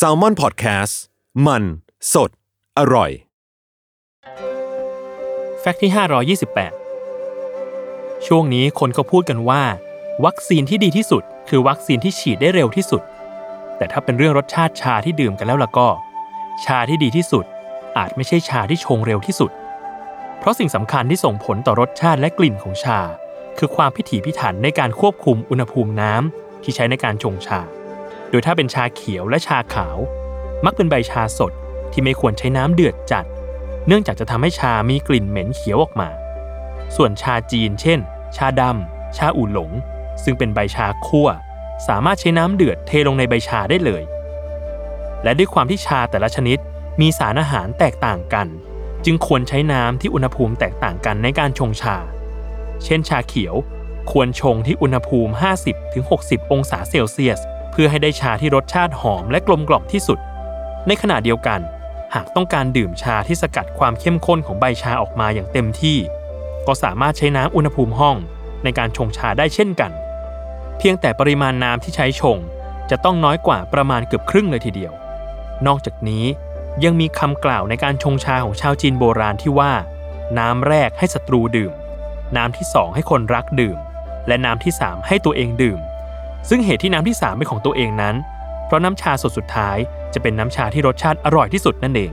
s a l ม o n PODCAST มัน สด อร่อย แฟกต์ที่ 528 ช่วงนี้คนก็พูดกันว่า วัคซีนที่ดีที่สุด คือวัคซีนที่ฉีดได้เร็วที่สุด แต่ถ้าเป็นเรื่องรสชาติชาที่ดื่มกันแล้วล่ะก็ ชาที่ดีที่สุด อาจไม่ใช่ชาที่ชงเร็วที่สุด เพราะสิ่งสำคัญที่ส่งผลต่อรสชาติและกลิ่นของชา คือความพิถีพิถันในการควบคุมอุณหภูมิน้ำที่ใช้ในการชงชา โดยถ้าเป็นชาเขียวและชาขาว มักเป็นใบชาสดที่ไม่ควรใช้น้ำเดือดจัด เนื่องจากจะทำให้ชามีกลิ่นเหม็นเขียวออกมา ส่วนชาจีน เช่น ชาดำชาอู่หลง ซึ่งเป็นใบชาคั่ว สามารถใช้น้ำเดือดเทลงในใบชาได้เลย และด้วยความที่ชาแต่ละชนิดมีสารอาหารแตกต่างกัน จึงควรใช้น้ำที่อุณหภูมิแตกต่างกันในการชงชา เช่น ชาเขียวควรชงที่อุณหภูมิ 50-60 องศาเซลเซียส พื่อให้ได้ชาที่รสชาติหอมและกลมกล่อมที่สุด ในขณะเดียวกัน หากต้องการดื่มชาที่สกัดความเข้มข้นของใบชาออกมาอย่างเต็มที่ ก็สามารถใช้น้ำอุณหภูมิห้องในการชงชาได้เช่นกัน เพียงแต่ปริมาณน้ำที่ใช้ชง จะต้องน้อยกว่าประมาณเกือบครึ่งเลยทีเดียว นอกจากนี้ยังมีคำกล่าวในการชงชาของชาวจีนโบราณที่ว่า น้ำแรกให้ศัตรูดื่ม น้ำที่สองให้คนรักดื่ม และน้ำที่สามให้ตัวเองดื่ม ซึ่งเหตุที่น้ำที่สามเป็นของตัวเองนั้น เพราะน้ำชาสดสุดท้ายจะเป็นน้ำชาที่รสชาติอร่อยที่สุดนั่นเอง